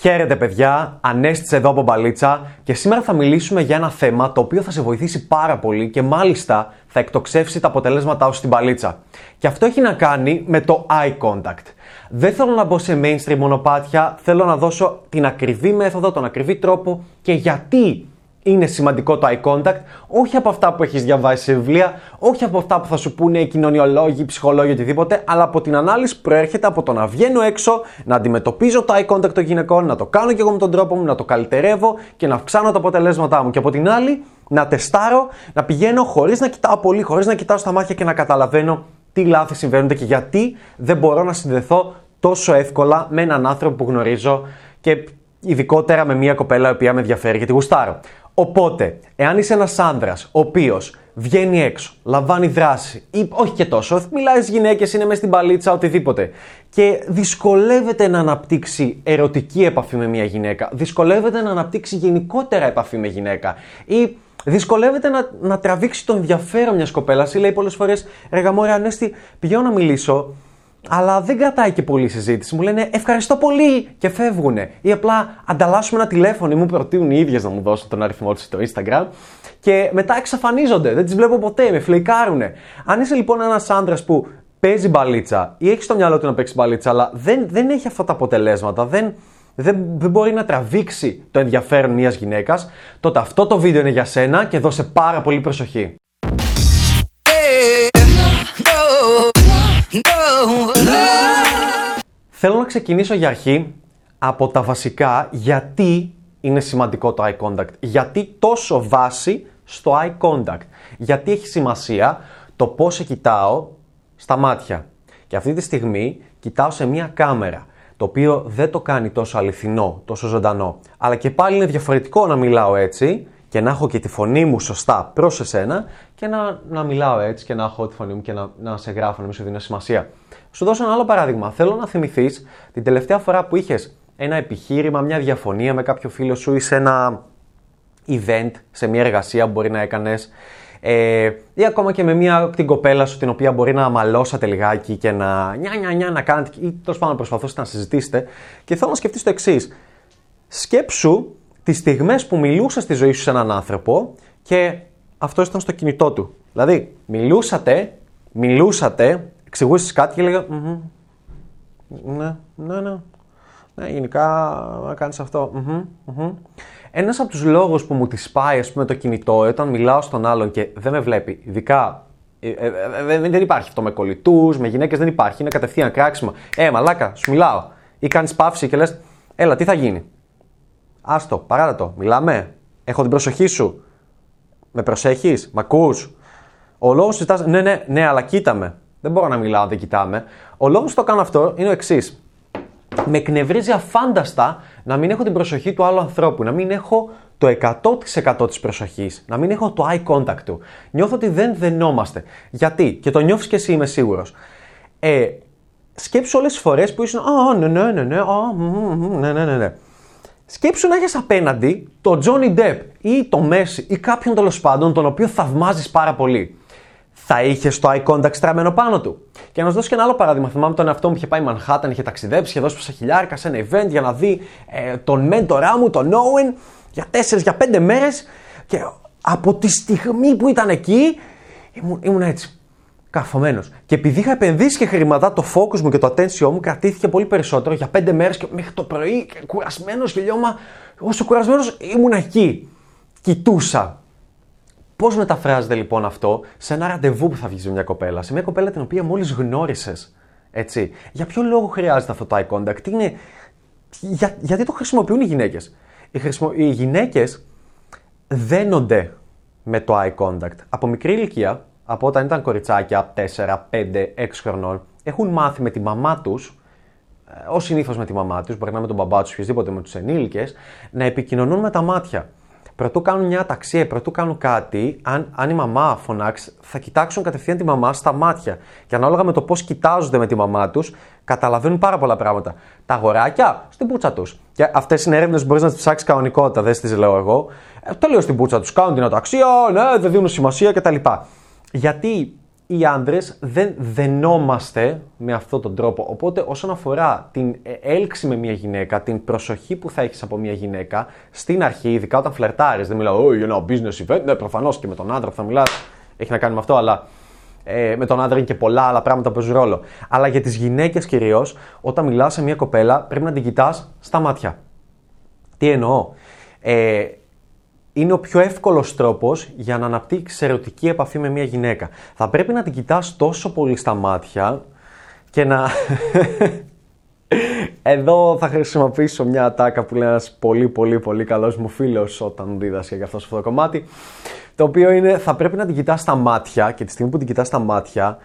Χαίρετε παιδιά, Ανέστησε εδώ από Μπαλίτσα και σήμερα θα μιλήσουμε για ένα θέμα το οποίο θα σε βοηθήσει πάρα πολύ και μάλιστα θα εκτοξεύσει τα αποτελέσματά σου στην μπαλίτσα. Και αυτό έχει να κάνει με το eye contact. Δεν θέλω να μπω σε mainstream μονοπάτια, θέλω να δώσω την ακριβή μέθοδο, τον ακριβή τρόπο και γιατί είναι σημαντικό το eye contact, όχι από αυτά που έχεις διαβάσει σε βιβλία, όχι από αυτά που θα σου πούνε οι κοινωνιολόγοι, οι ψυχολόγοι, οτιδήποτε, αλλά από την ανάλυση προέρχεται από το να βγαίνω έξω, να αντιμετωπίζω το eye contact των γυναικών, να το κάνω και εγώ με τον τρόπο μου, να το καλυτερεύω και να αυξάνω τα αποτελέσματά μου. Και από την άλλη, να τεστάρω, να πηγαίνω χωρίς να κοιτάω πολύ, χωρίς να κοιτάω στα μάτια και να καταλαβαίνω τι λάθη συμβαίνουν και γιατί δεν μπορώ να συνδεθώ τόσο εύκολα με έναν άνθρωπο που γνωρίζω και ειδικότερα με μια κοπέλα η οποία με ενδιαφέρει γιατί γουστάρω. Οπότε, εάν είσαι ένας άντρα ο οποίος βγαίνει έξω, λαμβάνει δράση, ή όχι και τόσο, μιλάει στις γυναίκες, είναι μέσα στην παλίτσα, οτιδήποτε, και δυσκολεύεται να αναπτύξει ερωτική επαφή με μια γυναίκα, δυσκολεύεται να αναπτύξει γενικότερα επαφή με γυναίκα, ή δυσκολεύεται να, να τραβήξει τον ενδιαφέρον μιας κοπέλας, ή λέει πολλές φορές, Ρε Γαμόρε, Ανέστη, πηγαίνω να μιλήσω, αλλά δεν κρατάει και πολύ συζήτηση. Μου λένε ευχαριστώ πολύ και φεύγουν. Ή απλά ανταλλάσσουμε ένα τηλέφωνο ή μου προτείνουν οι ίδιες να μου δώσουν τον αριθμό τους στο Instagram και μετά εξαφανίζονται. Δεν τις βλέπω ποτέ, με φλεϊκάρουνε. Αν είσαι λοιπόν ένας άντρας που παίζει μπαλίτσα ή έχεις στο μυαλό του να παίξεις μπαλίτσα, αλλά δεν, δεν έχει αυτά τα αποτελέσματα, δεν, δεν, δεν μπορεί να τραβήξει το ενδιαφέρον μιας γυναίκας, τότε αυτό το βίντεο είναι για σένα και δώσε πάρα πολύ προσοχή. Θέλω να ξεκινήσω για αρχή από τα βασικά γιατί είναι σημαντικό το eye contact. Γιατί τόσο βάση στο eye contact. Γιατί έχει σημασία το πώς σε κοιτάω στα μάτια. Και αυτή τη στιγμή κοιτάω σε μία κάμερα, το οποίο δεν το κάνει τόσο αληθινό, τόσο ζωντανό. Αλλά και πάλι είναι διαφορετικό να μιλάω έτσι και να έχω και τη φωνή μου σωστά προς εσένα και να, να μιλάω έτσι και να έχω τη φωνή μου και να, να σε γράφω, να μην σου δίνω σημασία. Σου δώσω ένα άλλο παράδειγμα. Θέλω να θυμηθείς την τελευταία φορά που είχες ένα επιχείρημα, μια διαφωνία με κάποιο φίλο σου ή σε ένα event, σε μια εργασία που μπορεί να έκανες. Ε, ή ακόμα και με μια την κοπέλα σου την οποία μπορεί να αμαλώσατε λιγάκι και να νιά νιά νιά να κάνετε ή τέλος πάντων να προσπαθούσατε να συζητήσετε και θέλω να σκεφτείς το εξής. Σκέψου τις στιγμές που μιλούσες στη ζωή σου σε έναν άνθρωπο και αυτό ήταν στο κινητό του. Δηλαδή, μιλούσατε, μιλούσατε εξηγούσες κάτι και έλεγα. Ναι, ναι, ναι. Ναι, γενικά να κάνεις αυτό. Ένας από τους λόγους που μου τη πάει, ας πούμε, το κινητό όταν μιλάω στον άλλον και δεν με βλέπει, ειδικά. Ε, ε, ε, δεν υπάρχει αυτό με κολλητούς, με γυναίκες δεν υπάρχει. Είναι κατευθείαν κράξιμο. Ε, μαλάκα, σου μιλάω. Ή κάνεις παύση και λες, Έλα, τι θα γίνει; Άστο, παράτα το. Μιλάμε. Έχω την προσοχή σου. Με προσέχεις, μ' ακούς; Ο λόγος συζητάς, ναι, ναι, ναι, αλλά κοίτα με. Δεν μπορώ να μιλάω, δεν κοιτάμε. Ο λόγος που το κάνω αυτό είναι ο εξής. Με εκνευρίζει αφάνταστα να μην έχω την προσοχή του άλλου ανθρώπου, να μην έχω το 100% της προσοχής, να μην έχω το eye contact του. Νιώθω ότι δεν δενόμαστε. Γιατί, και το νιώθεις και εσύ είμαι σίγουρος. Ε, σκέψου όλες τις που ήσουν «Α, ναι, ναι, ναι, ναι, ναι, ναι, ναι, ναι». Σκέψου να έχεις απέναντι τον Johnny Depp ή τον Messi ή κάποιον τέλος πάντων τον οποίο θαυμάζεις πάρα πολύ θα είχες το eye contact στραμμένο πάνω του. Και να σα δώσω και ένα άλλο παράδειγμα. Θυμάμαι τον εαυτό μου είχε πάει Manhattan, είχε ταξιδέψει, είχε δώσει πόσα χιλιάρικα σε ένα event για να δει ε, τον μέντορά μου, τον Owen, για 4 για 5 μέρες. Και από τη στιγμή που ήταν εκεί, ήμουν, ήμουν έτσι. Καρφωμένος. Και επειδή είχα επενδύσει και χρήματα, το focus μου και το attention μου κρατήθηκε πολύ περισσότερο για 5 μέρες και μέχρι το πρωί, κουρασμένος και λιώμα. Όσο κουρασμένος ήμουν εκεί. Κοιτούσα Πώς μεταφράζεται λοιπόν αυτό σε ένα ραντεβού που θα βγει με μια κοπέλα, σε μια κοπέλα την οποία μόλις γνώρισες. Έτσι; Για ποιο λόγο χρειάζεται αυτό το eye contact, είναι... Για... γιατί το χρησιμοποιούν οι γυναίκες; Οι, χρησιμο... οι γυναίκες δένονται με το eye contact. Από μικρή ηλικία, από όταν ήταν κοριτσάκια 4, 5, 6 χρονών, έχουν μάθει με τη μαμά τους, ε, ως συνήθως με τη μαμά τους, μπορεί να με τον μπαμπά τους, οποιοδήποτε με τους ενήλικες, να επικοινωνούν με τα μάτια πρωτού κάνουν μια αταξία, πρωτού κάνουν κάτι, αν, αν η μαμά φωνάξει, θα κοιτάξουν κατευθείαν τη μαμά στα μάτια. Και ανάλογα με το πώς κοιτάζονται με τη μαμά τους, καταλαβαίνουν πάρα πολλά πράγματα. Τα αγοράκια στην πούτσα τους. Και αυτές είναι έρευνες που μπορείς να τις ψάξεις κανονικότητα, δεν τις λέω εγώ. Ε, το λέω στην πούτσα τους. Κάνουν την αταξία, ναι, δεν δίνουν σημασία κτλ. Γιατί οι άντρες δεν δενόμαστε με αυτόν τον τρόπο. Οπότε, όσον αφορά την ε, έλξη με μια γυναίκα, την προσοχή που θα έχεις από μια γυναίκα, στην αρχή, ειδικά όταν φλερτάρεις, δεν μιλάω, Oh, you know, business event. Ναι, προφανώς και με τον άντρα που θα μιλάς, έχει να κάνει με αυτό, αλλά ε, με τον άντρα είναι και πολλά άλλα πράγματα που παίζουν ρόλο. Αλλά για τις γυναίκες κυρίως, όταν μιλάς σε μια κοπέλα, πρέπει να την κοιτάς στα μάτια. Τι εννοώ; Ε, είναι ο πιο εύκολος τρόπος για να αναπτύξεις ερωτική επαφή με μια γυναίκα. Θα πρέπει να την κοιτάς τόσο πολύ στα μάτια και να. Εδώ θα χρησιμοποιήσω μια ατάκα που λέει ένας πολύ πολύ πολύ καλός μου φίλος όταν δίδασκε για αυτό αυτό το κομμάτι. Το οποίο είναι θα πρέπει να την κοιτάς στα μάτια και τη στιγμή που την κοιτάς στα μάτια,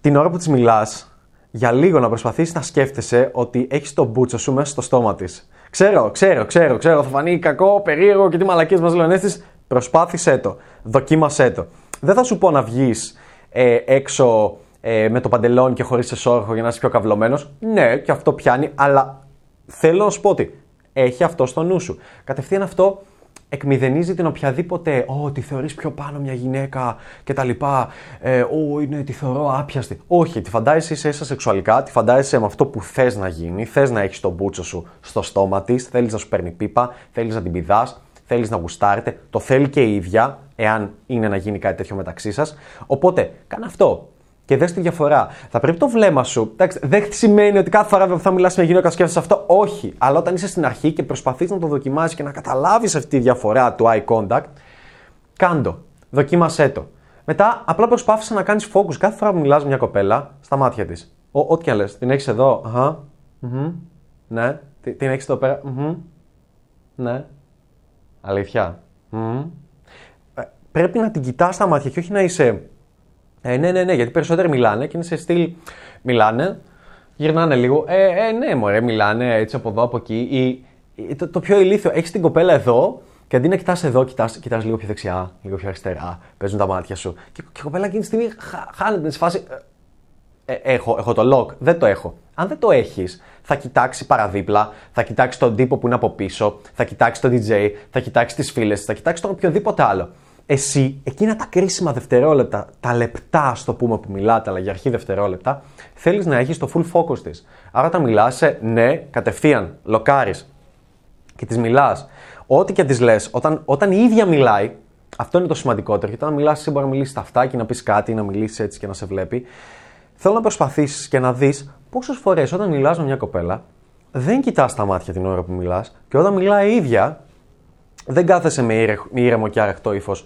την ώρα που της μιλάς, για λίγο να προσπαθήσεις να σκέφτεσαι ότι έχεις τον μπούτσο σου μέσα στο στόμα της. Ξέρω, ξέρω, ξέρω, ξέρω, θα φανεί κακό, περίεργο και τι μαλακίες μας λένε τη. Προσπάθησέ το. Δοκίμασέ το. Δεν θα σου πω να βγεις ε, έξω ε, με το παντελόνι και χωρίς εσόρχο για να είσαι πιο καυλωμένος. Ναι, και αυτό πιάνει, αλλά θέλω να σου πω ότι έχει αυτό στο νου σου. Κατευθείαν αυτό εκμηδενίζει την οποιαδήποτε «Ω, τη θεωρείς πιο πάνω μια γυναίκα» και τα λοιπά ε, «Ω, είναι, τη θεωρώ άπιαστη». Όχι, τη φαντάζεσαι είσαι σεξουαλικά, τη φαντάζεσαι με αυτό που θες να γίνει, θες να έχεις τον μπούτσο σου στο στόμα της, θέλεις να σου παίρνει πίπα, θέλεις να την πηδάς, θέλεις να γουστάρετε, το θέλει και η ίδια, εάν είναι να γίνει κάτι τέτοιο μεταξύ σας. Οπότε, κάνε αυτό και δες τη διαφορά. Θα πρέπει το βλέμμα σου. Εντάξει, δεν σημαίνει ότι κάθε φορά που θα μιλάς με γυναίκα σκέφτεσαι αυτό. Όχι. Αλλά όταν είσαι στην αρχή και προσπαθείς να το δοκιμάσεις και να καταλάβεις αυτή τη διαφορά του eye contact, κάντο. Δοκίμασέ το. Μετά απλά προσπάθησε να κάνεις focus κάθε φορά που μιλάς με μια κοπέλα στα μάτια της. Ό,τι και αν λες. Την έχεις εδώ. Αχα. Ναι. Την έχεις εδώ πέρα. Ναι. Αλήθεια. Ε, πρέπει να την κοιτάς στα μάτια και όχι να είσαι ε, ναι, ναι, ναι, γιατί περισσότεροι μιλάνε και είναι σε στυλ. Μιλάνε, γυρνάνε λίγο. Ε, ε ναι, μωρέ, μιλάνε έτσι από εδώ, από εκεί. Ή, το, το πιο ηλίθιο, έχεις την κοπέλα εδώ και αντί να κοιτάς εδώ, κοιτάς λίγο πιο δεξιά, λίγο πιο αριστερά, παίζουν τα μάτια σου. Και, και η κοπέλα εκείνη τη στιγμή χάνεται σε φάση. Ε, ε, έχω, έχω το lock, δεν το έχω. Αν δεν το έχεις, θα κοιτάξει παραδίπλα, θα κοιτάξει τον τύπο που είναι από πίσω, θα κοιτάξει τον DJ, θα κοιτάξει τις φίλες, θα κοιτάξει τον οποιοδήποτε άλλο εσύ εκείνα τα κρίσιμα δευτερόλεπτα, τα λεπτά, ας το πούμε που μιλάτε, αλλά για αρχή δευτερόλεπτα, θέλεις να έχεις το full focus της. Άρα, όταν μιλάς, ναι, κατευθείαν, λοκάρεις και τη μιλάς, ό,τι και τη λες, όταν, όταν η ίδια μιλάει, αυτό είναι το σημαντικότερο. Γιατί όταν μιλάς, εσύ μπορεί να μιλήσεις τα αυτά και να πεις κάτι, να μιλήσεις έτσι και να σε βλέπει. Θέλω να προσπαθήσεις και να δεις πόσες φορές όταν μιλάς με μια κοπέλα, δεν κοιτάς τα μάτια την ώρα που μιλάς και όταν μιλάει η ίδια, δεν κάθεσαι με ήρεμο και αραχτό ύφος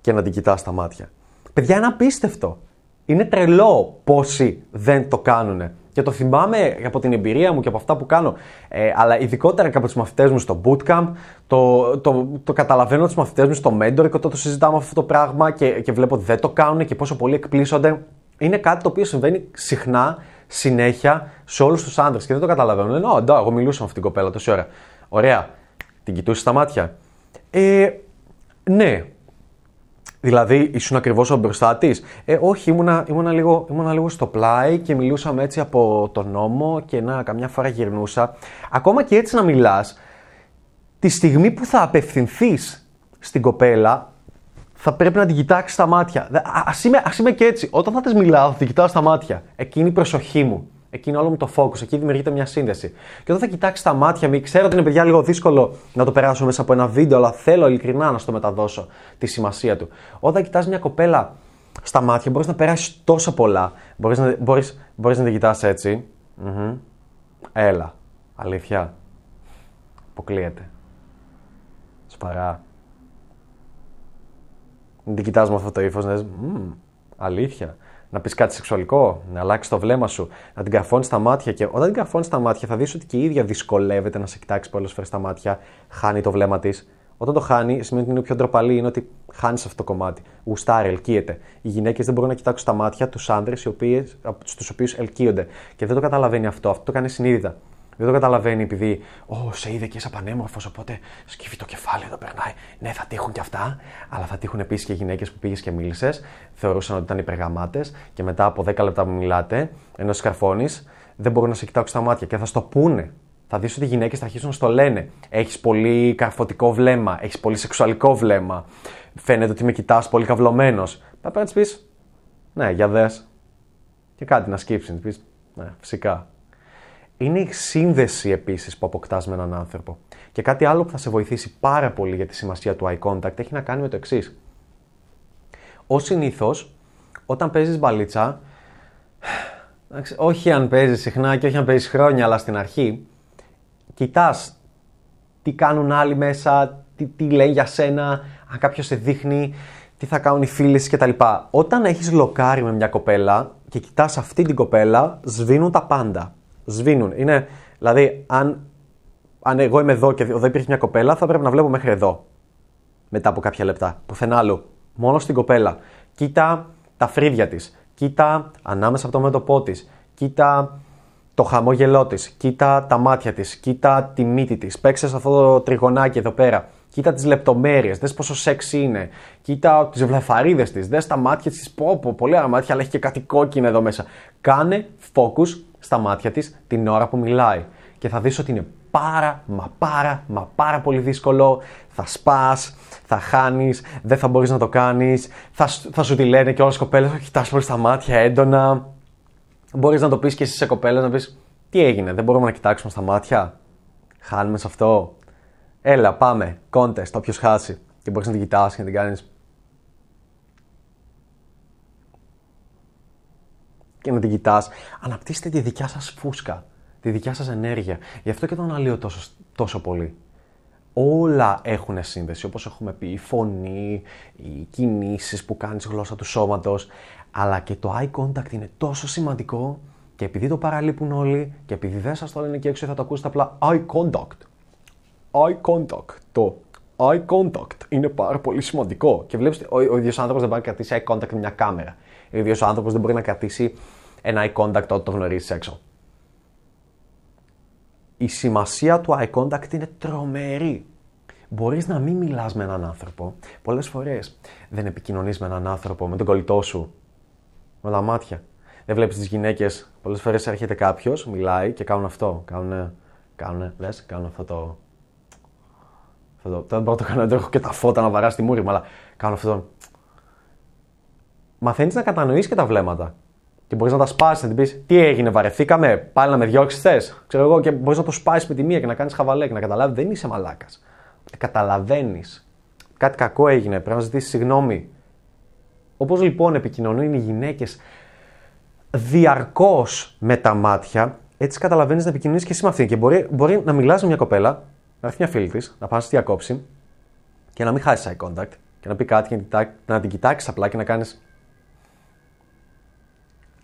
και να την κοιτάς στα μάτια. Παιδιά, είναι απίστευτο. Είναι τρελό πόσοι δεν το κάνουν. Και το θυμάμαι από την εμπειρία μου και από αυτά που κάνω. Ε, αλλά ειδικότερα και από τους μαθητές μου στο bootcamp, το, το, το καταλαβαίνω τους μαθητές μου στο mentor και όταν το συζητάμε αυτό το πράγμα και, και βλέπω ότι δεν το κάνουν και πόσο πολύ εκπλήσονται. Είναι κάτι το οποίο συμβαίνει συχνά, συνέχεια σε όλους τους άντρε και δεν το καταλαβαίνουν. Λένε, Ω, εγώ μιλούσα με αυτήν την κοπέλα τόση ώρα. Ωραία. Την κοιτούσε στα μάτια. Ε, ναι. Δηλαδή, ήσουν ακριβώς μπροστά τη. Ε, όχι, ήμουνα, ήμουνα, λίγο, ήμουνα λίγο στο πλάι και μιλούσαμε έτσι από τον νόμο και να καμιά φορά γυρνούσα. Ακόμα και έτσι να μιλάς, τη στιγμή που θα απευθυνθείς στην κοπέλα, θα πρέπει να την κοιτάξεις στα μάτια. Α είμαι, είμαι και έτσι. Όταν θα της μιλάω, θα την κοιτάω στα μάτια. Εκείνη η προσοχή μου. Εκεί είναι όλο μου το focus, εκεί δημιουργείται μια σύνδεση. Και όταν θα κοιτάξει τα μάτια μου, ξέρω ότι είναι παιδιά λίγο δύσκολο να το περάσω μέσα από ένα βίντεο, αλλά θέλω ειλικρινά να στο μεταδώσω τη σημασία του. Όταν κοιτάς μια κοπέλα στα μάτια, μπορείς να περάσεις τόσο πολλά. Μπορείς να, μπορείς, μπορείς να την κοιτάς έτσι. Mm-hmm. Έλα. Αλήθεια. Αποκλείεται. Σπαρά. Να την κοιτάς με αυτό το ύφος, να λε. Αλήθεια να πεις κάτι σεξουαλικό, να αλλάξεις το βλέμμα σου, να την καρφώνεις στα μάτια. Και όταν την καρφώνεις στα μάτια, θα δεις ότι και η ίδια δυσκολεύεται να σε κοιτάξει πολλές φορές στα μάτια, χάνει το βλέμμα της. Όταν το χάνει, σημαίνει ότι είναι πιο ντροπαλή, είναι ότι χάνεις αυτό το κομμάτι. Γουστάρει, ελκύεται. Οι γυναίκες δεν μπορούν να κοιτάξουν στα μάτια τους άντρε στου οποίους ελκύονται. Και δεν το καταλαβαίνει αυτό, αυτό το κάνει συνείδητα. Δεν το καταλαβαίνει επειδή, Ω, σε είδε και είσαι πανέμορφος, οπότε σκύβει το κεφάλι εδώ περνάει. Ναι, θα τύχουν και αυτά, αλλά θα τύχουν επίσης και γυναίκες που πήγες και μίλησες, θεωρούσαν ότι ήταν υπεργαμάτες και μετά από 10 λεπτά που μιλάτε, ενώ σκαρφώνεις, δεν μπορούν να σε κοιτάξουν στα μάτια και θα στο πούνε. Θα δεις ότι οι γυναίκες θα αρχίσουν να στο λένε. Έχεις πολύ καρφωτικό βλέμμα, έχεις πολύ σεξουαλικό βλέμμα. Φαίνεται ότι με κοιτάς πολύ καυλωμένος. Θα πρέπει να της πεις, Ναι, για δες. Και κάτι να σκύψει. Να πεις, ναι, φυσικά. Είναι η σύνδεση επίσης που αποκτάς με έναν άνθρωπο. Και κάτι άλλο που θα σε βοηθήσει πάρα πολύ για τη σημασία του eye contact έχει να κάνει με το εξής. Ω συνήθως, όταν παίζεις μπαλίτσα, όχι αν παίζεις συχνά και όχι αν παίζεις χρόνια, αλλά στην αρχή, κοιτάς τι κάνουν άλλοι μέσα, τι, τι λέει για σένα, αν κάποιος σε δείχνει, τι θα κάνουν οι φίλοι κτλ. Όταν έχεις λοκάρει με μια κοπέλα και κοιτάς αυτή την κοπέλα, σβήνουν τα πάντα. Σβήνουν. Είναι, δηλαδή, αν, αν εγώ είμαι εδώ και δεν υπήρχε μια κοπέλα, θα πρέπει να βλέπω μέχρι εδώ. Μετά από κάποια λεπτά. Πουθενά άλλο. Μόνο στην κοπέλα. Κοίτα τα φρύδια της. Κοίτα ανάμεσα από το μέτωπό της. Κοίτα το χαμόγελό της. Κοίτα τα μάτια της. Κοίτα τη μύτη της. Παίξες αυτό το τριγωνάκι εδώ πέρα. Κοίτα τις λεπτομέρειες, δες πόσο σεξ είναι. Κοίτα τις βλεφαρίδες της, δες τα μάτια της. Πω, πω, πολύ ωραία μάτια, αλλά έχει και κάτι κόκκινο εδώ μέσα. Κάνε focus στα μάτια της την ώρα που μιλάει. Και θα δεις ότι είναι πάρα, μα πάρα, μα πάρα πολύ δύσκολο. Θα σπάς, θα χάνεις, δεν θα μπορείς να το κάνεις. Θα, θα σου τη λένε και όλες οι κοπέλες, θα κοιτάς πολύ στα μάτια έντονα. Μπορείς να το πεις και εσύ σε κοπέλες να πεις τι έγινε, δεν μπορούμε να κοιτάξουμε στα μάτια. Χάνουμε σε αυτό. Έλα, πάμε. Contest, όποιος χάσει. Και μπορείς να την κοιτάσει και να την κάνεις. Και να την κοιτάς. Αναπτύσσετε τη δικιά σας φούσκα. Τη δικιά σας ενέργεια. Γι' αυτό και το αναλύω τόσο, τόσο πολύ. Όλα έχουν σύνδεση, όπως έχουμε πει, η φωνή, οι κινήσεις που κάνεις γλώσσα του σώματος, αλλά και το eye contact είναι τόσο σημαντικό και επειδή το παραλείπουν όλοι και επειδή δεν σας το λένε και έξω θα το ακούσετε απλά eye contact eye contact. Το eye contact είναι πάρα πολύ σημαντικό. Και βλέπεις ο, ο ίδιος άνθρωπος δεν μπορεί να κρατήσει eye contact με μια κάμερα. Ο ίδιος άνθρωπος δεν μπορεί να κρατήσει ένα eye contact όταν το γνωρίζεις έξω. Η σημασία του eye contact είναι τρομερή. Μπορείς να μην μιλάς με έναν άνθρωπο. Πολλές φορές δεν επικοινωνείς με έναν άνθρωπο, με τον κολλητό σου, με τα μάτια. Δεν βλέπεις τις γυναίκες. Πολλές φορές έρχεται κάποιος, μιλάει και κάνουν αυτό. Κάνουν, κάνουν, λες, κάνουν αυτό το αυτό δεν μπορώ να το κάνω, δεν έχω και τα φώτα να βαράσει τη μούρη μου, αλλά κάνω αυτό. Μαθαίνεις να κατανοείς και τα βλέμματα. Και μπορείς να τα σπάσεις, να την πεις τι έγινε, βαρεθήκαμε, πάλι να με διώξεις θες. Ξέρω εγώ, και μπορείς να το σπάσεις με τη μία και να κάνεις χαβαλέ και να καταλάβεις δεν είσαι μαλάκας. Καταλαβαίνεις. Κάτι κακό έγινε, πρέπει να ζητήσεις συγγνώμη. Όπως λοιπόν επικοινωνούν οι γυναίκες διαρκώς με τα μάτια, έτσι καταλαβαίνεις να επικοινωνείς και εσύ με αυτήν. Και μπορεί, μπορεί να μιλάς με μια κοπέλα να έρθει μια φίλη της, να πας στη διακόψη και να μην χάσεις eye contact και να πει κάτι και να την κοιτάξεις απλά και να κάνεις.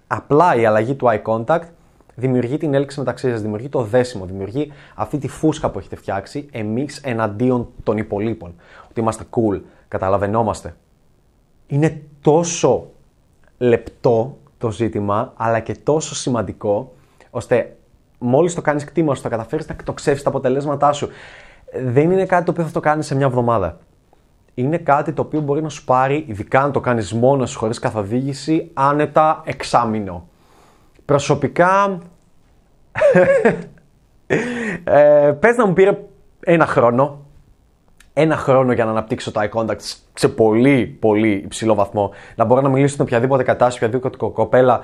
Απλά η αλλαγή του eye contact δημιουργεί την έλξη μεταξύ σας, δημιουργεί το δέσιμο, δημιουργεί αυτή τη φούσκα που έχετε φτιάξει εμείς εναντίον των υπολείπων. Ότι είμαστε cool, καταλαβαίνόμαστε. Είναι τόσο λεπτό το ζήτημα, αλλά και τόσο σημαντικό, ώστε μόλις το κάνεις κτήμα σου, θα καταφέρεις να εκτοξεύσεις τα αποτελέσματά σου. Δεν είναι κάτι το οποίο θα το κάνεις σε μια εβδομάδα. Είναι κάτι το οποίο μπορεί να σου πάρει, ειδικά αν το κάνεις μόνος σου χωρίς καθοδήγηση, άνετα εξάμεινο. Προσωπικά. ε, πες να μου πήρε ένα χρόνο. Ένα χρόνο για να αναπτύξω το eye contact σε πολύ πολύ υψηλό βαθμό. Να μπορώ να μιλήσω στην οποιαδήποτε κατάσταση, οποιαδήποτε κοπέλα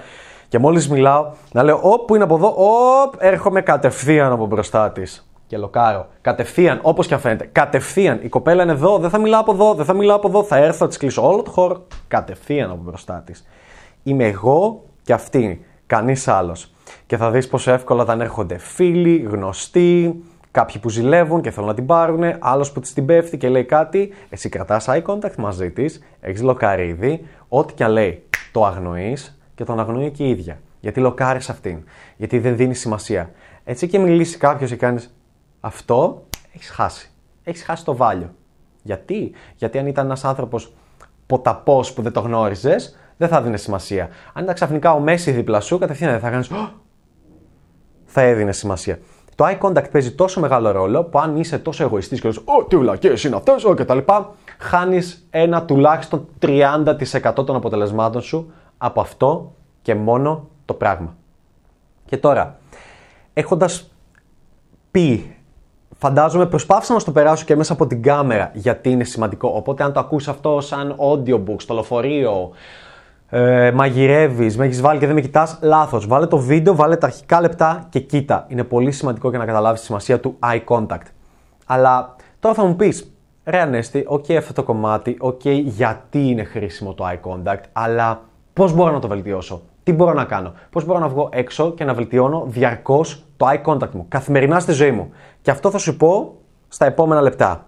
και μόλις μιλάω, να λέω: Ωπ, που είναι από εδώ, Οπ, έρχομαι κατευθείαν από μπροστά της. Και λοκάρω. Κατευθείαν, όπως και αν φαίνεται. Κατευθείαν. Η κοπέλα είναι εδώ, δεν θα μιλάω από εδώ, δεν θα μιλάω από εδώ. Θα έρθω, θα της κλείσω όλο το χώρο. Κατευθείαν από μπροστά της. Είμαι εγώ και αυτή. Κανείς άλλος. Και θα δεις πόσο εύκολα θα έρχονται φίλοι, γνωστοί, κάποιοι που ζηλεύουν και θέλουν να την πάρουν, άλλος που της την πέφτει και λέει κάτι. Εσύ κρατάς eye contact μαζί της, έχεις λοκαρίδι, ό,τι και αν λέει, το αγνοείς, και τον αγνοεί και η ίδια. Γιατί λοκάρεις αυτήν. Γιατί δεν δίνεις σημασία. Έτσι και μιλήσει κάποιος και κάνεις αυτό, έχεις χάσει. Έχεις χάσει το βάλιο. Γιατί; Γιατί αν ήταν ένας άνθρωπος ποταπός που δεν το γνώριζες, δεν θα δίνει σημασία. Αν ήταν ξαφνικά ο Μέση δίπλα σου, κατευθείαν δεν θα κάνεις. Θα έδινε σημασία. Το eye contact παίζει τόσο μεγάλο ρόλο που αν είσαι τόσο εγωιστής και λες: Ω, τι ουλακέ είναι αυτό, κτλ. Χάνεις ένα τουλάχιστον 30% των αποτελεσμάτων σου από αυτό και μόνο το πράγμα. Και τώρα, έχοντας πει, φαντάζομαι προσπάθησα να στο περάσω και μέσα από την κάμερα γιατί είναι σημαντικό. Οπότε αν το ακούς αυτό σαν audiobook στο λεωφορείο, ε, μαγειρεύεις, με έχεις βάλει και δεν με κοιτάς, λάθος. Βάλε το βίντεο, βάλε τα αρχικά λεπτά και κοίτα. Είναι πολύ σημαντικό για να καταλάβεις τη σημασία του eye contact. Αλλά τώρα θα μου πεις, ρε Ανέστη, οκ αυτό το κομμάτι, οκ γιατί είναι χρήσιμο το eye contact, αλλά πώς μπορώ να το βελτιώσω; Τι μπορώ να κάνω, πώς μπορώ να βγω έξω και να βελτιώνω διαρκώς το eye contact μου, καθημερινά στη ζωή μου. Και αυτό θα σου πω στα επόμενα λεπτά.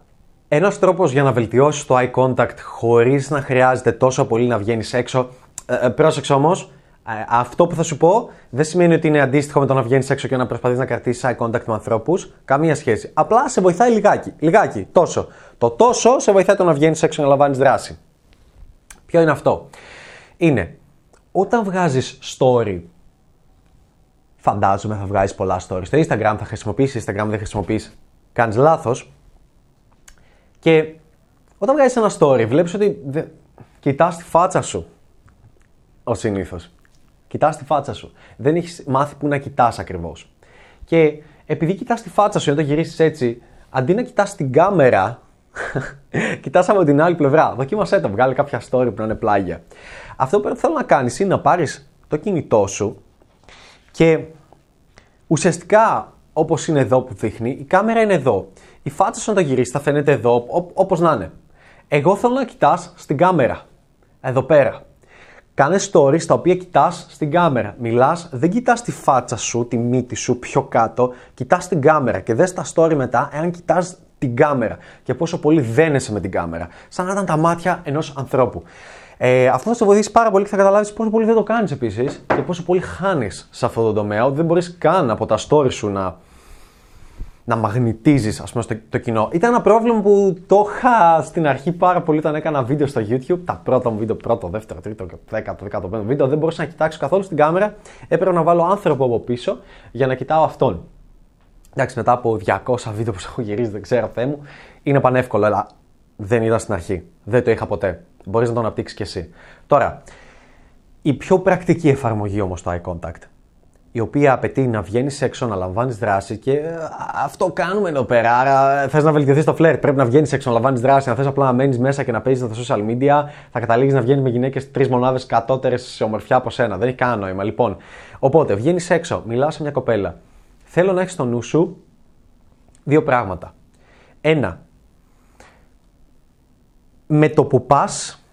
Ένας τρόπος για να βελτιώσεις το eye contact χωρίς να χρειάζεται τόσο πολύ να βγαίνεις έξω. Ε, ε, πρόσεξε όμως, ε, αυτό που θα σου πω δεν σημαίνει ότι είναι αντίστοιχο με το να βγαίνεις έξω και να προσπαθείς να κρατήσεις eye contact με ανθρώπους. Καμία σχέση. Απλά σε βοηθάει λιγάκι. Λιγάκι. Τόσο. Το τόσο σε βοηθάει το να βγαίνεις έξω και να λαμβάνεις δράση. Ποιο είναι αυτό; Είναι όταν βγάζεις story. Φαντάζομαι θα βγάζεις πολλά stories. Στο Instagram θα χρησιμοποιήσεις, Instagram δεν χρησιμοποιείς. Κάνεις λάθος. Και όταν βγάζεις ένα story, βλέπεις ότι δε... κοιτάς τη φάτσα σου. Ο συνήθως. Κοιτάς τη φάτσα σου. Δεν έχεις μάθει που να κοιτάς ακριβώς. Και επειδή κοιτάς τη φάτσα σου, όταν γυρίσεις έτσι, αντί να κοιτάς την κάμερα, κοιτάς από την άλλη πλευρά. Δοκίμασέ το, βγάλει κάποια story που να είναι πλάγια. Αυτό που θέλω να κάνεις είναι να πάρεις το κινητό σου και ουσιαστικά όπως είναι εδώ που δείχνει, η κάμερα είναι εδώ. Η φάτσα σου να το γυρίσεις θα φαίνεται εδώ, όπως να είναι. Εγώ θέλω να κοιτάς στην κάμερα. Εδώ πέρα. Κάνε stories τα οποία κοιτάς στην κάμερα. Μιλάς, δεν κοιτάς τη φάτσα σου, τη μύτη σου πιο κάτω, κοιτάς την κάμερα και δες τα story μετά εάν κοιτάς την κάμερα και πόσο πολύ δένεσαι με την κάμερα. Σαν να ήταν τα μάτια ενός ανθρώπου. Ε, αυτό θα σε βοηθήσει πάρα πολύ και θα καταλάβεις πόσο πολύ δεν το κάνεις επίσης και πόσο πολύ χάνεις σε αυτό το τομέα. Ότι δεν μπορείς καν από τα story σου να να μαγνητίζεις ας πούμε το κοινό. Ήταν ένα πρόβλημα που το είχα στην αρχή πάρα πολύ όταν έκανα βίντεο στο YouTube. Τα πρώτα μου βίντεο, πρώτο, δεύτερο, τρίτο, δέκατο, δεκατό βίντεο, δεν μπορούσα να κοιτάξω καθόλου στην κάμερα. Έπρεπε να βάλω άνθρωπο από πίσω για να κοιτάω αυτόν. Εντάξει, μετά από 200 βίντεο που έχω γυρίσει, δεν ξέρω, Θεέ μου, είναι πανεύκολο, αλλά δεν ήταν στην αρχή. Δεν το είχα ποτέ. Μπορείς να το αναπτύξεις κι εσύ. Τώρα, η πιο πρακτική εφαρμογή όμως το eye contact η οποία απαιτεί να βγαίνεις έξω, να λαμβάνεις δράση και ε, αυτό κάνουμε εδώ πέρα. Άρα θες να βελτιωθείς το φλερ. Πρέπει να βγαίνεις έξω, να λαμβάνεις δράση. Αν θες απλά να μένεις μέσα και να παίζεις στα social media, θα καταλήγεις να βγαίνεις με γυναίκες τρεις μονάδες κατώτερες σε ομορφιά από σένα. Δεν έχει κανένα νόημα. Λοιπόν, οπότε βγαίνεις έξω, μιλάς σε μια κοπέλα. Θέλω να έχεις στο νου σου δύο πράγματα. Ένα, με το που πας,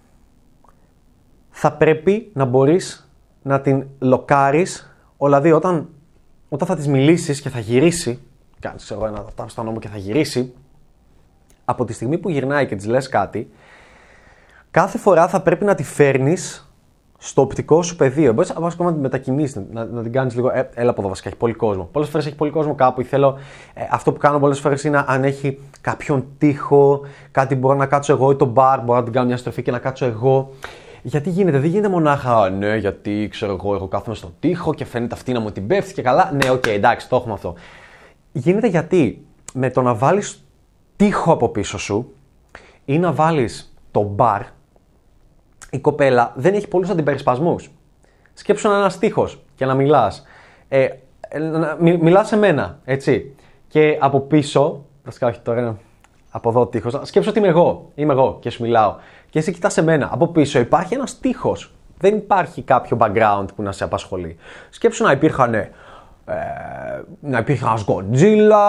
θα πρέπει να μπορείς να την λοκάρεις. Δηλαδή, όταν, όταν θα της μιλήσεις και θα γυρίσει, κάνεις εγώ ένα τάφο στο νόμο και θα γυρίσει, από τη στιγμή που γυρνάει και της λες κάτι, κάθε φορά θα πρέπει να τη φέρνεις στο οπτικό σου πεδίο. Μπορείς να να την μετακινήσεις, να, να την κάνεις λίγο. Ε, έλα από εδώ βασικά, έχει πολύ κόσμο. Πολλές φορές έχει πολύ κόσμο κάπου. Θέλω, ε, αυτό που κάνω πολλές φορές είναι αν έχει κάποιον τοίχο, κάτι μπορώ να κάτσω εγώ ή το μπαρ, μπορώ να την κάνω μια στροφή και να κάτσω εγώ. Γιατί γίνεται, δεν γίνεται μονάχα, ναι, γιατί ξέρω εγώ, εγώ κάθομαι στον τοίχο και φαίνεται αυτή να μου την πέφτει και καλά. Ναι, OK, okay, εντάξει, το έχουμε αυτό. Γίνεται γιατί με το να βάλεις τοίχο από πίσω σου ή να βάλεις το μπαρ, η κοπέλα δεν έχει πολλούς αντιπερισπασμούς. Σκέψου να είναι ένας τείχο και να μιλάς. Ε, μιλάς σε μένα, έτσι. Και από πίσω, βασικά όχι τώρα από εδώ τείχος, σκέψου ότι είμαι εγώ. Είμαι εγώ και σου μιλάω και εσύ κοιτάς εμένα. Από πίσω υπάρχει ένας τείχος. Δεν υπάρχει κάποιο background που να σε απασχολεί. Σκέψου να υπήρχαν ε, να υπήρχε ένας Γκοντζίλα,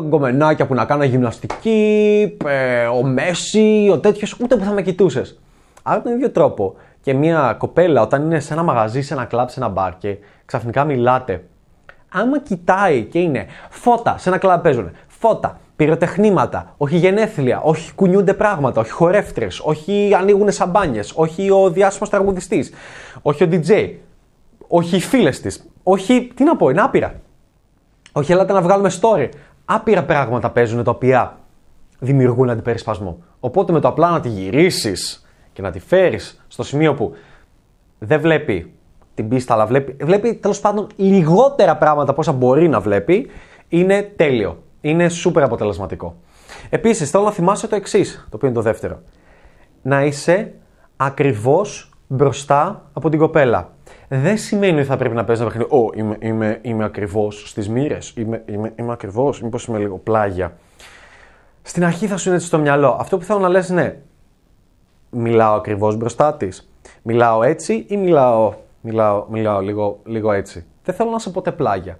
γκομενάκια που να κάνουν γυμναστική, ε, ο Μέση, ο τέτοιος, ούτε που θα με κοιτούσες. Άρα τον ίδιο τρόπο και μια κοπέλα όταν είναι σε ένα μαγαζί, σε ένα κλαμπ, σε ένα μπαρ και ξαφνικά μιλάτε, άμα κοιτάει και είναι φώτα, σε ένα κλαμπ παίζουν, φώτα, πυροτεχνήματα, όχι γενέθλια, όχι κουνιούνται πράγματα, όχι χορεύτρε, όχι ανοίγουν σαμπάνιες, όχι ο διάσημος τραγουδιστής, όχι ο DJ, όχι οι φίλες της, όχι. Τι να πω, είναι άπειρα. Όχι, έλατε να βγάλουμε story. Άπειρα πράγματα παίζουν τα οποία δημιουργούν αντιπερισπασμό. Οπότε με το απλά να τη γυρίσεις και να τη φέρεις στο σημείο που δεν βλέπει την πίστα, αλλά βλέπει, βλέπει τέλος πάντων λιγότερα πράγματα από όσα μπορεί να βλέπει, είναι τέλειο είναι σούπερ αποτελεσματικό. Επίσης, θέλω να θυμάσαι το εξής, το οποίο είναι το δεύτερο. Να είσαι ακριβώς μπροστά από την κοπέλα. Δεν σημαίνει ότι θα πρέπει να παίζει ένα παιχνίδι. Ω, είμαι, είμαι, είμαι ακριβώς στις μοίρες. Είμαι, είμαι, είμαι ακριβώς. Μήπως είμαι λίγο πλάγια. Στην αρχή θα σου είναι έτσι στο μυαλό. Αυτό που θέλω να λες είναι. Μιλάω ακριβώς μπροστά της. Μιλάω έτσι ή μιλάω, μιλάω, μιλάω λίγο, λίγο έτσι. Δεν θέλω να σε ποτέ πλάγια.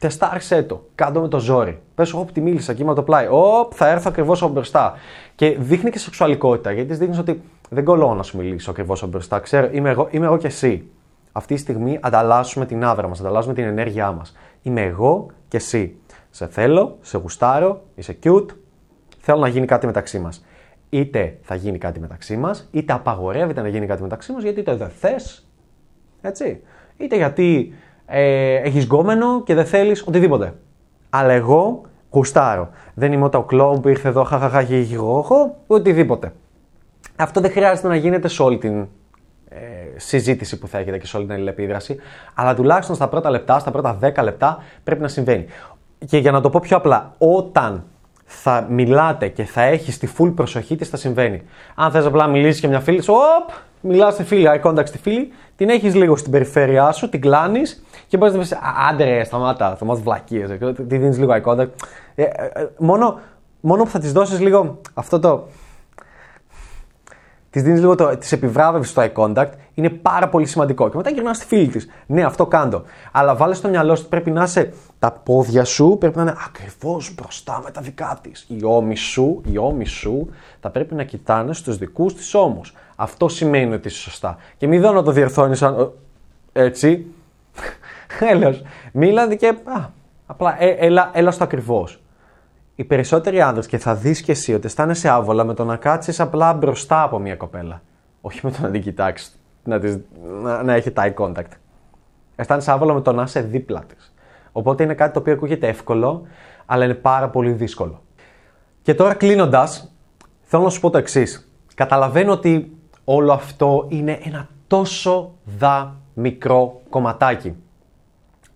Τεστάρισέ το. Κάντο με το ζόρι. Πες, εγώ που τη μίλησα εκεί με το πλάι. Οπ, θα έρθω ακριβώς από μπροστά. Και δείχνει και σεξουαλικότητα, γιατί δείχνεις ότι δεν κολλώ να σου μιλήσω ακριβώς από μπροστά. Ξέρω, είμαι εγώ, είμαι εγώ και εσύ. Αυτή τη στιγμή ανταλλάσσουμε την άβρα μας, ανταλλάσσουμε την ενέργειά μας. Είμαι εγώ και εσύ. Σε θέλω, σε γουστάρω, είσαι cute, θέλω να γίνει κάτι μεταξύ μας. Είτε θα γίνει κάτι μεταξύ μας, είτε απαγορεύεται να γίνει κάτι μεταξύ μας γιατί είτε δεν θες, έτσι. Είτε γιατί ε, έχεις γκόμενο και δεν θέλεις οτιδήποτε. Αλλά εγώ γουστάρω. Δεν είμαι ο κλόμπ που ήρθε εδώ, χαχαχά, εγώ, οτιδήποτε. Αυτό δεν χρειάζεται να γίνεται σε όλη την ε, συζήτηση που θα έχετε και σε όλη την αλληλεπίδραση, αλλά τουλάχιστον στα πρώτα λεπτά, στα πρώτα 10 λεπτά πρέπει να συμβαίνει. Και για να το πω πιο απλά, όταν θα μιλάτε και θα έχεις τη full προσοχή, τι θα συμβαίνει. Αν θες απλά μιλήσεις και μια φίλη, οπ, μιλάς στη φίλη, eye contact στη φίλη, την έχεις λίγο στην περιφέρειά σου, την κλάνεις και μπορείς να πεις Άντε, σταμάτα, θα μας βλακίες. Τη δίνεις λίγο eye contact. Ε, ε, ε, μόνο, μόνο που θα της δώσεις λίγο αυτό το της δίνεις λίγο της επιβράβευσης στο eye contact, είναι πάρα πολύ σημαντικό. Και μετά γυρνάς στη φίλη της. Ναι, αυτό κάντο. Αλλά βάλες στο μυαλό σου ότι πρέπει να είσαι τα πόδια σου, πρέπει να είναι ακριβώς μπροστά με τα δικά της. Οι ώμοι σου, οι ώμοι σου θα πρέπει να κοιτάνε στους δικούς της ώμους. Αυτό σημαίνει ότι είσαι σωστά. Και μην δω να το διορθώνεις σαν. Έτσι. Έλεω. Μίλανε και. Α, απλά ε, έλα, έλα στο ακριβώς οι περισσότεροι άντρε και θα δεις και εσύ ότι αισθάνεσαι άβολα με το να κάτσεις απλά μπροστά από μια κοπέλα. Όχι με το να την κοιτάξεις, να, να, να έχει eye contact. Αισθάνεσαι άβολα με το να είσαι δίπλα της. Οπότε είναι κάτι το οποίο ακούγεται εύκολο, αλλά είναι πάρα πολύ δύσκολο. Και τώρα κλείνοντας, θέλω να σου πω το εξής. Καταλαβαίνω ότι όλο αυτό είναι ένα τόσο δα μικρό κομματάκι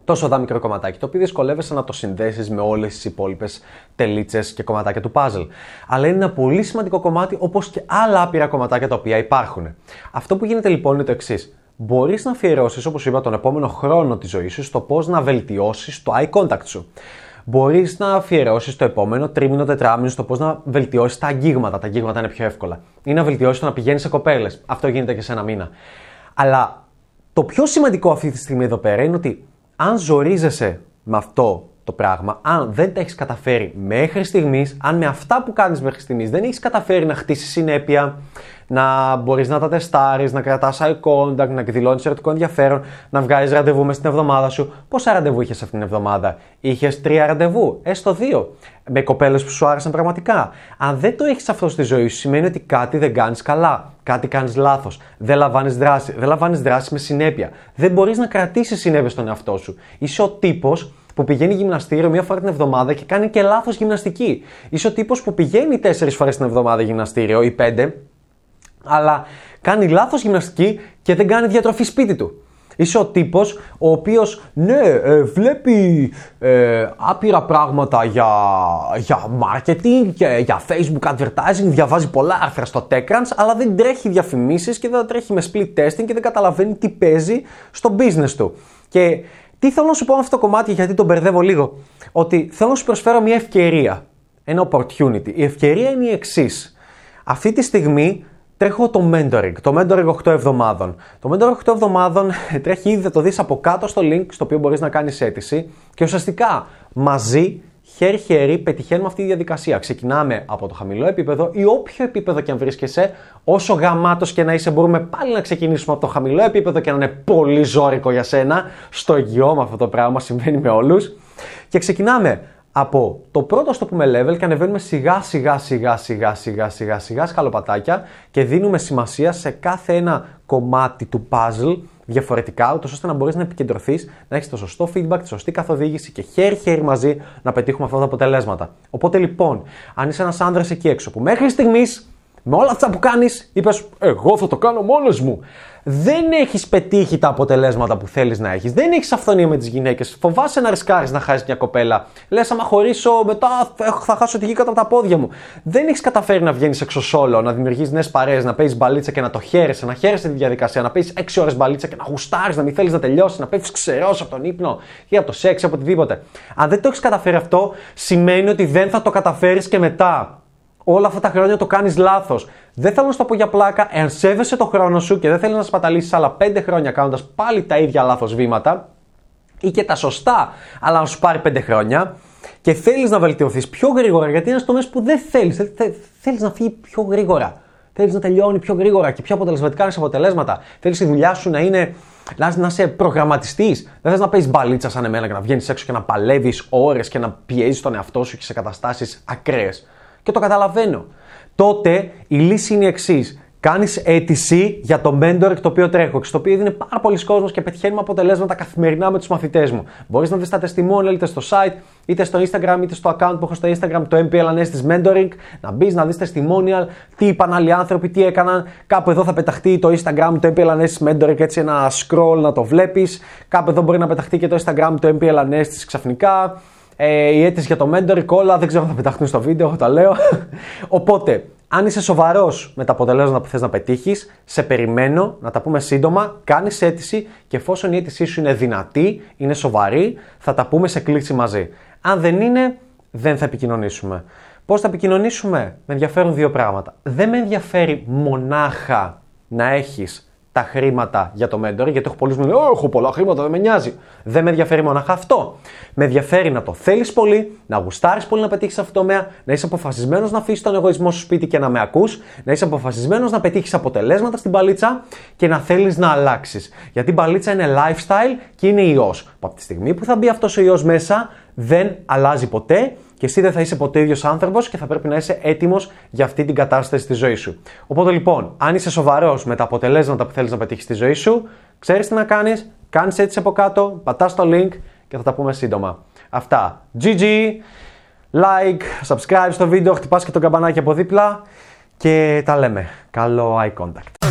τόσο δά μικρό κομματάκι, το οποίο δυσκολεύεσαι να το συνδέσεις με όλες τις υπόλοιπες τελίτσες και κομματάκια του puzzle. Αλλά είναι ένα πολύ σημαντικό κομμάτι, όπως και άλλα άπειρα κομματάκια τα οποία υπάρχουν. Αυτό που γίνεται λοιπόν είναι το εξής. Μπορείς να αφιερώσεις, όπως είπα, τον επόμενο χρόνο της ζωής σου στο πώς να βελτιώσεις το eye contact σου. Μπορείς να αφιερώσεις το επόμενο τρίμηνο, τετράμινο στο πώς να βελτιώσεις τα αγγίγματα. Τα αγγίγματα είναι πιο εύκολα. Ή να βελτιώσεις το να πηγαίνεις σε κοπέλες. Αυτό γίνεται και σε ένα μήνα. Αλλά το πιο σημαντικό αυτή τη στιγμή εδώ πέρα είναι ότι αν ζορίζεσαι με αυτό το πράγμα, αν δεν τα έχεις καταφέρει μέχρι στιγμής, αν με αυτά που κάνεις μέχρι στιγμής δεν έχεις καταφέρει να χτίσεις συνέπεια, να μπορείς να τα τεστάρεις, να κρατάς eye contact, να δηλώνει ερωτικό ενδιαφέρον, να βγάζει ραντεβού μες στην εβδομάδα σου. Πόσα ραντεβού είχες αυτήν την εβδομάδα, Είχες τρία ραντεβού, έστω δύο, με κοπέλες που σου άρεσαν πραγματικά. Αν δεν το έχεις αυτό στη ζωή σου, σημαίνει ότι κάτι δεν κάνεις καλά. Κάτι κάνεις λάθος. Δεν λαμβάνεις δράση. Δεν λαμβάνεις δράση με συνέπεια. Δεν μπορείς να κρατήσεις συνέπεια στον εαυτό σου. Είσαι ο τύπος που πηγαίνει γυμναστήριο μία φορά την εβδομάδα και κάνει και λάθος γυμναστική. Είσαι ο τύπος που πηγαίνει τέσσερις φορές την εβδομάδα γυμναστήριο ή πέντε, αλλά κάνει λάθος γυμναστική και δεν κάνει διατροφή σπίτι του. Είσαι ο τύπος ο οποίος ναι, ε, βλέπει ε, άπειρα πράγματα για, για marketing και για facebook advertising, διαβάζει πολλά άρθρα στο TechCrunch, αλλά δεν τρέχει διαφημίσεις και δεν τρέχει με split testing και δεν καταλαβαίνει τι παίζει στο business του. Και τι θέλω να σου πω με αυτό το κομμάτι, γιατί τον μπερδεύω λίγο. Ότι θέλω να σου προσφέρω μια ευκαιρία. Ένα opportunity. Η ευκαιρία είναι η εξής. Αυτή τη στιγμή τρέχω το mentoring. Το mentoring 8 εβδομάδων. Το mentoring 8 εβδομάδων τρέχει ήδη, θα το δεις από κάτω στο link στο οποίο μπορείς να κάνεις αίτηση και ουσιαστικά μαζί χέρι-χέρι πετυχαίνουμε αυτή τη διαδικασία. Ξεκινάμε από το χαμηλό επίπεδο ή όποιο επίπεδο και αν βρίσκεσαι, όσο γαμάτος και να είσαι, μπορούμε πάλι να ξεκινήσουμε από το χαμηλό επίπεδο και να είναι πολύ ζώρικο για σένα. Στο γιο με αυτό το πράγμα συμβαίνει με όλους. Και ξεκινάμε από το πρώτο στο πούμε level και ανεβαίνουμε σιγά σιγά σιγά σιγά σιγά σιγά σιγά σκαλοπατάκια και δίνουμε σημασία σε κάθε ένα κομμάτι του puzzle διαφορετικά, ούτως ώστε να μπορείς να επικεντρωθείς, να έχεις το σωστό feedback, τη σωστή καθοδήγηση και χέρι-χέρι μαζί να πετύχουμε αυτά τα αποτελέσματα. Οπότε λοιπόν, αν είσαι ένας άνδρας εκεί έξω που μέχρι στιγμής με όλα αυτά που κάνεις, είπες: Εγώ θα το κάνω μόνος μου. Δεν έχεις πετύχει τα αποτελέσματα που θέλεις να έχεις. Δεν έχεις αυθονία με τις γυναίκες. Φοβάσαι να ρισκάρεις να χάσεις μια κοπέλα. Λες: Άμα χωρίσω, μετά θα χάσω τη γη κάτω από τα πόδια μου. Δεν έχεις καταφέρει να βγαίνεις έξω σόλο, να δημιουργείς νέες παρέες, να παίζεις μπαλίτσα και να το χαίρεσαι, να χαίρεσαι τη διαδικασία, να παίζεις 6 ώρες μπαλίτσα και να γουστάρεις, να μην θέλεις να τελειώσεις, να πέφτεις ξερός από τον ύπνο ή από το σεξ, από οτιδήποτε. Αν δεν το έχεις καταφέρει αυτό, σημαίνει ότι δεν θα το καταφέρεις και μετά. Όλα αυτά τα χρόνια το κάνεις λάθος. Δεν θέλω να σου το πω για πλάκα, εάν σέβεσαι το χρόνο σου και δεν θέλεις να σπαταλήσεις άλλα 5 χρόνια κάνοντας πάλι τα ίδια λάθος βήματα ή και τα σωστά, αλλά να σου πάρει 5 χρόνια και θέλεις να βελτιωθείς πιο γρήγορα, γιατί είναι τομέας που δεν θέλεις. Θέλεις να φύγει πιο γρήγορα. Θέλεις να τελειώνει πιο γρήγορα και πιο αποτελεσματικά να αποτελέσματα. Θέλεις η δουλειά σου να είναι να, να είσαι προγραμματιστή. Δεν θες να παίζεις μπαλίτσα σαν εμένα και να βγαίνεις έξω και να παλεύεις ώρες και να πιέζεις τον εαυτό σου και σε καταστάσεις ακραίες. Και το καταλαβαίνω. Τότε η λύση είναι η εξής. Κάνεις αίτηση για το mentor το οποίο τρέχω και στο οποίο δίνει πάρα πολλοί κόσμος και πετυχαίνουμε αποτελέσματα καθημερινά με τους μαθητές μου. Μπορείς να δεις τα testimonial είτε στο site, είτε στο Instagram, είτε στο account που έχω στο Instagram, το MPL Anέστη Mentoring. Να μπεις να δεις testimonial, τι είπαν άλλοι άνθρωποι, τι έκαναν. Κάπου εδώ θα πεταχτεί το Instagram, το MPL Anέστη Mentoring, έτσι ένα scroll να το βλέπεις. Κάπου εδώ μπορεί να πεταχτεί και το Instagram, το MPL Anέστη ξαφνικά. Ε, η αίτηση για το mentoring, όλα δεν ξέρω αν θα πεταχτούν στο βίντεο, εγώ τα λέω. Οπότε, αν είσαι σοβαρός με τα αποτελέσματα που θες να πετύχεις, σε περιμένω να τα πούμε σύντομα. Κάνεις αίτηση και εφόσον η αίτησή σου είναι δυνατή, είναι σοβαρή, θα τα πούμε σε κλίση μαζί. Αν δεν είναι, δεν θα επικοινωνήσουμε. Πώς θα επικοινωνήσουμε, με ενδιαφέρουν δύο πράγματα. Δεν με ενδιαφέρει μονάχα να έχεις τα χρήματα για το mentor, γιατί έχω πολλούς που λένε Έχω πολλά χρήματα, δεν με νοιάζει. Δεν με ενδιαφέρει μονάχα αυτό. Με ενδιαφέρει να το θέλεις πολύ, να γουστάρεις πολύ να πετύχεις αυτό το τομέα, να είσαι αποφασισμένος να αφήσεις τον εγωισμό σου σπίτι και να με ακούς, να είσαι αποφασισμένος να πετύχεις αποτελέσματα στην παλίτσα και να θέλεις να αλλάξεις. Γιατί η παλίτσα είναι lifestyle και είναι ιός. Που από τη στιγμή που θα μπει αυτός ο ιός μέσα, δεν αλλάζει ποτέ και εσύ δεν θα είσαι ποτέ ίδιος άνθρωπος και θα πρέπει να είσαι έτοιμος για αυτή την κατάσταση στη ζωή σου. Οπότε λοιπόν, αν είσαι σοβαρός με τα αποτελέσματα που θέλεις να πετύχεις στη ζωή σου, ξέρεις τι να κάνεις, κάνεις έτσι από κάτω, πατάς το link και θα τα πούμε σύντομα. Αυτά. GG, like, subscribe στο βίντεο, χτυπάς και το καμπανάκι από δίπλα και τα λέμε. Καλό eye contact.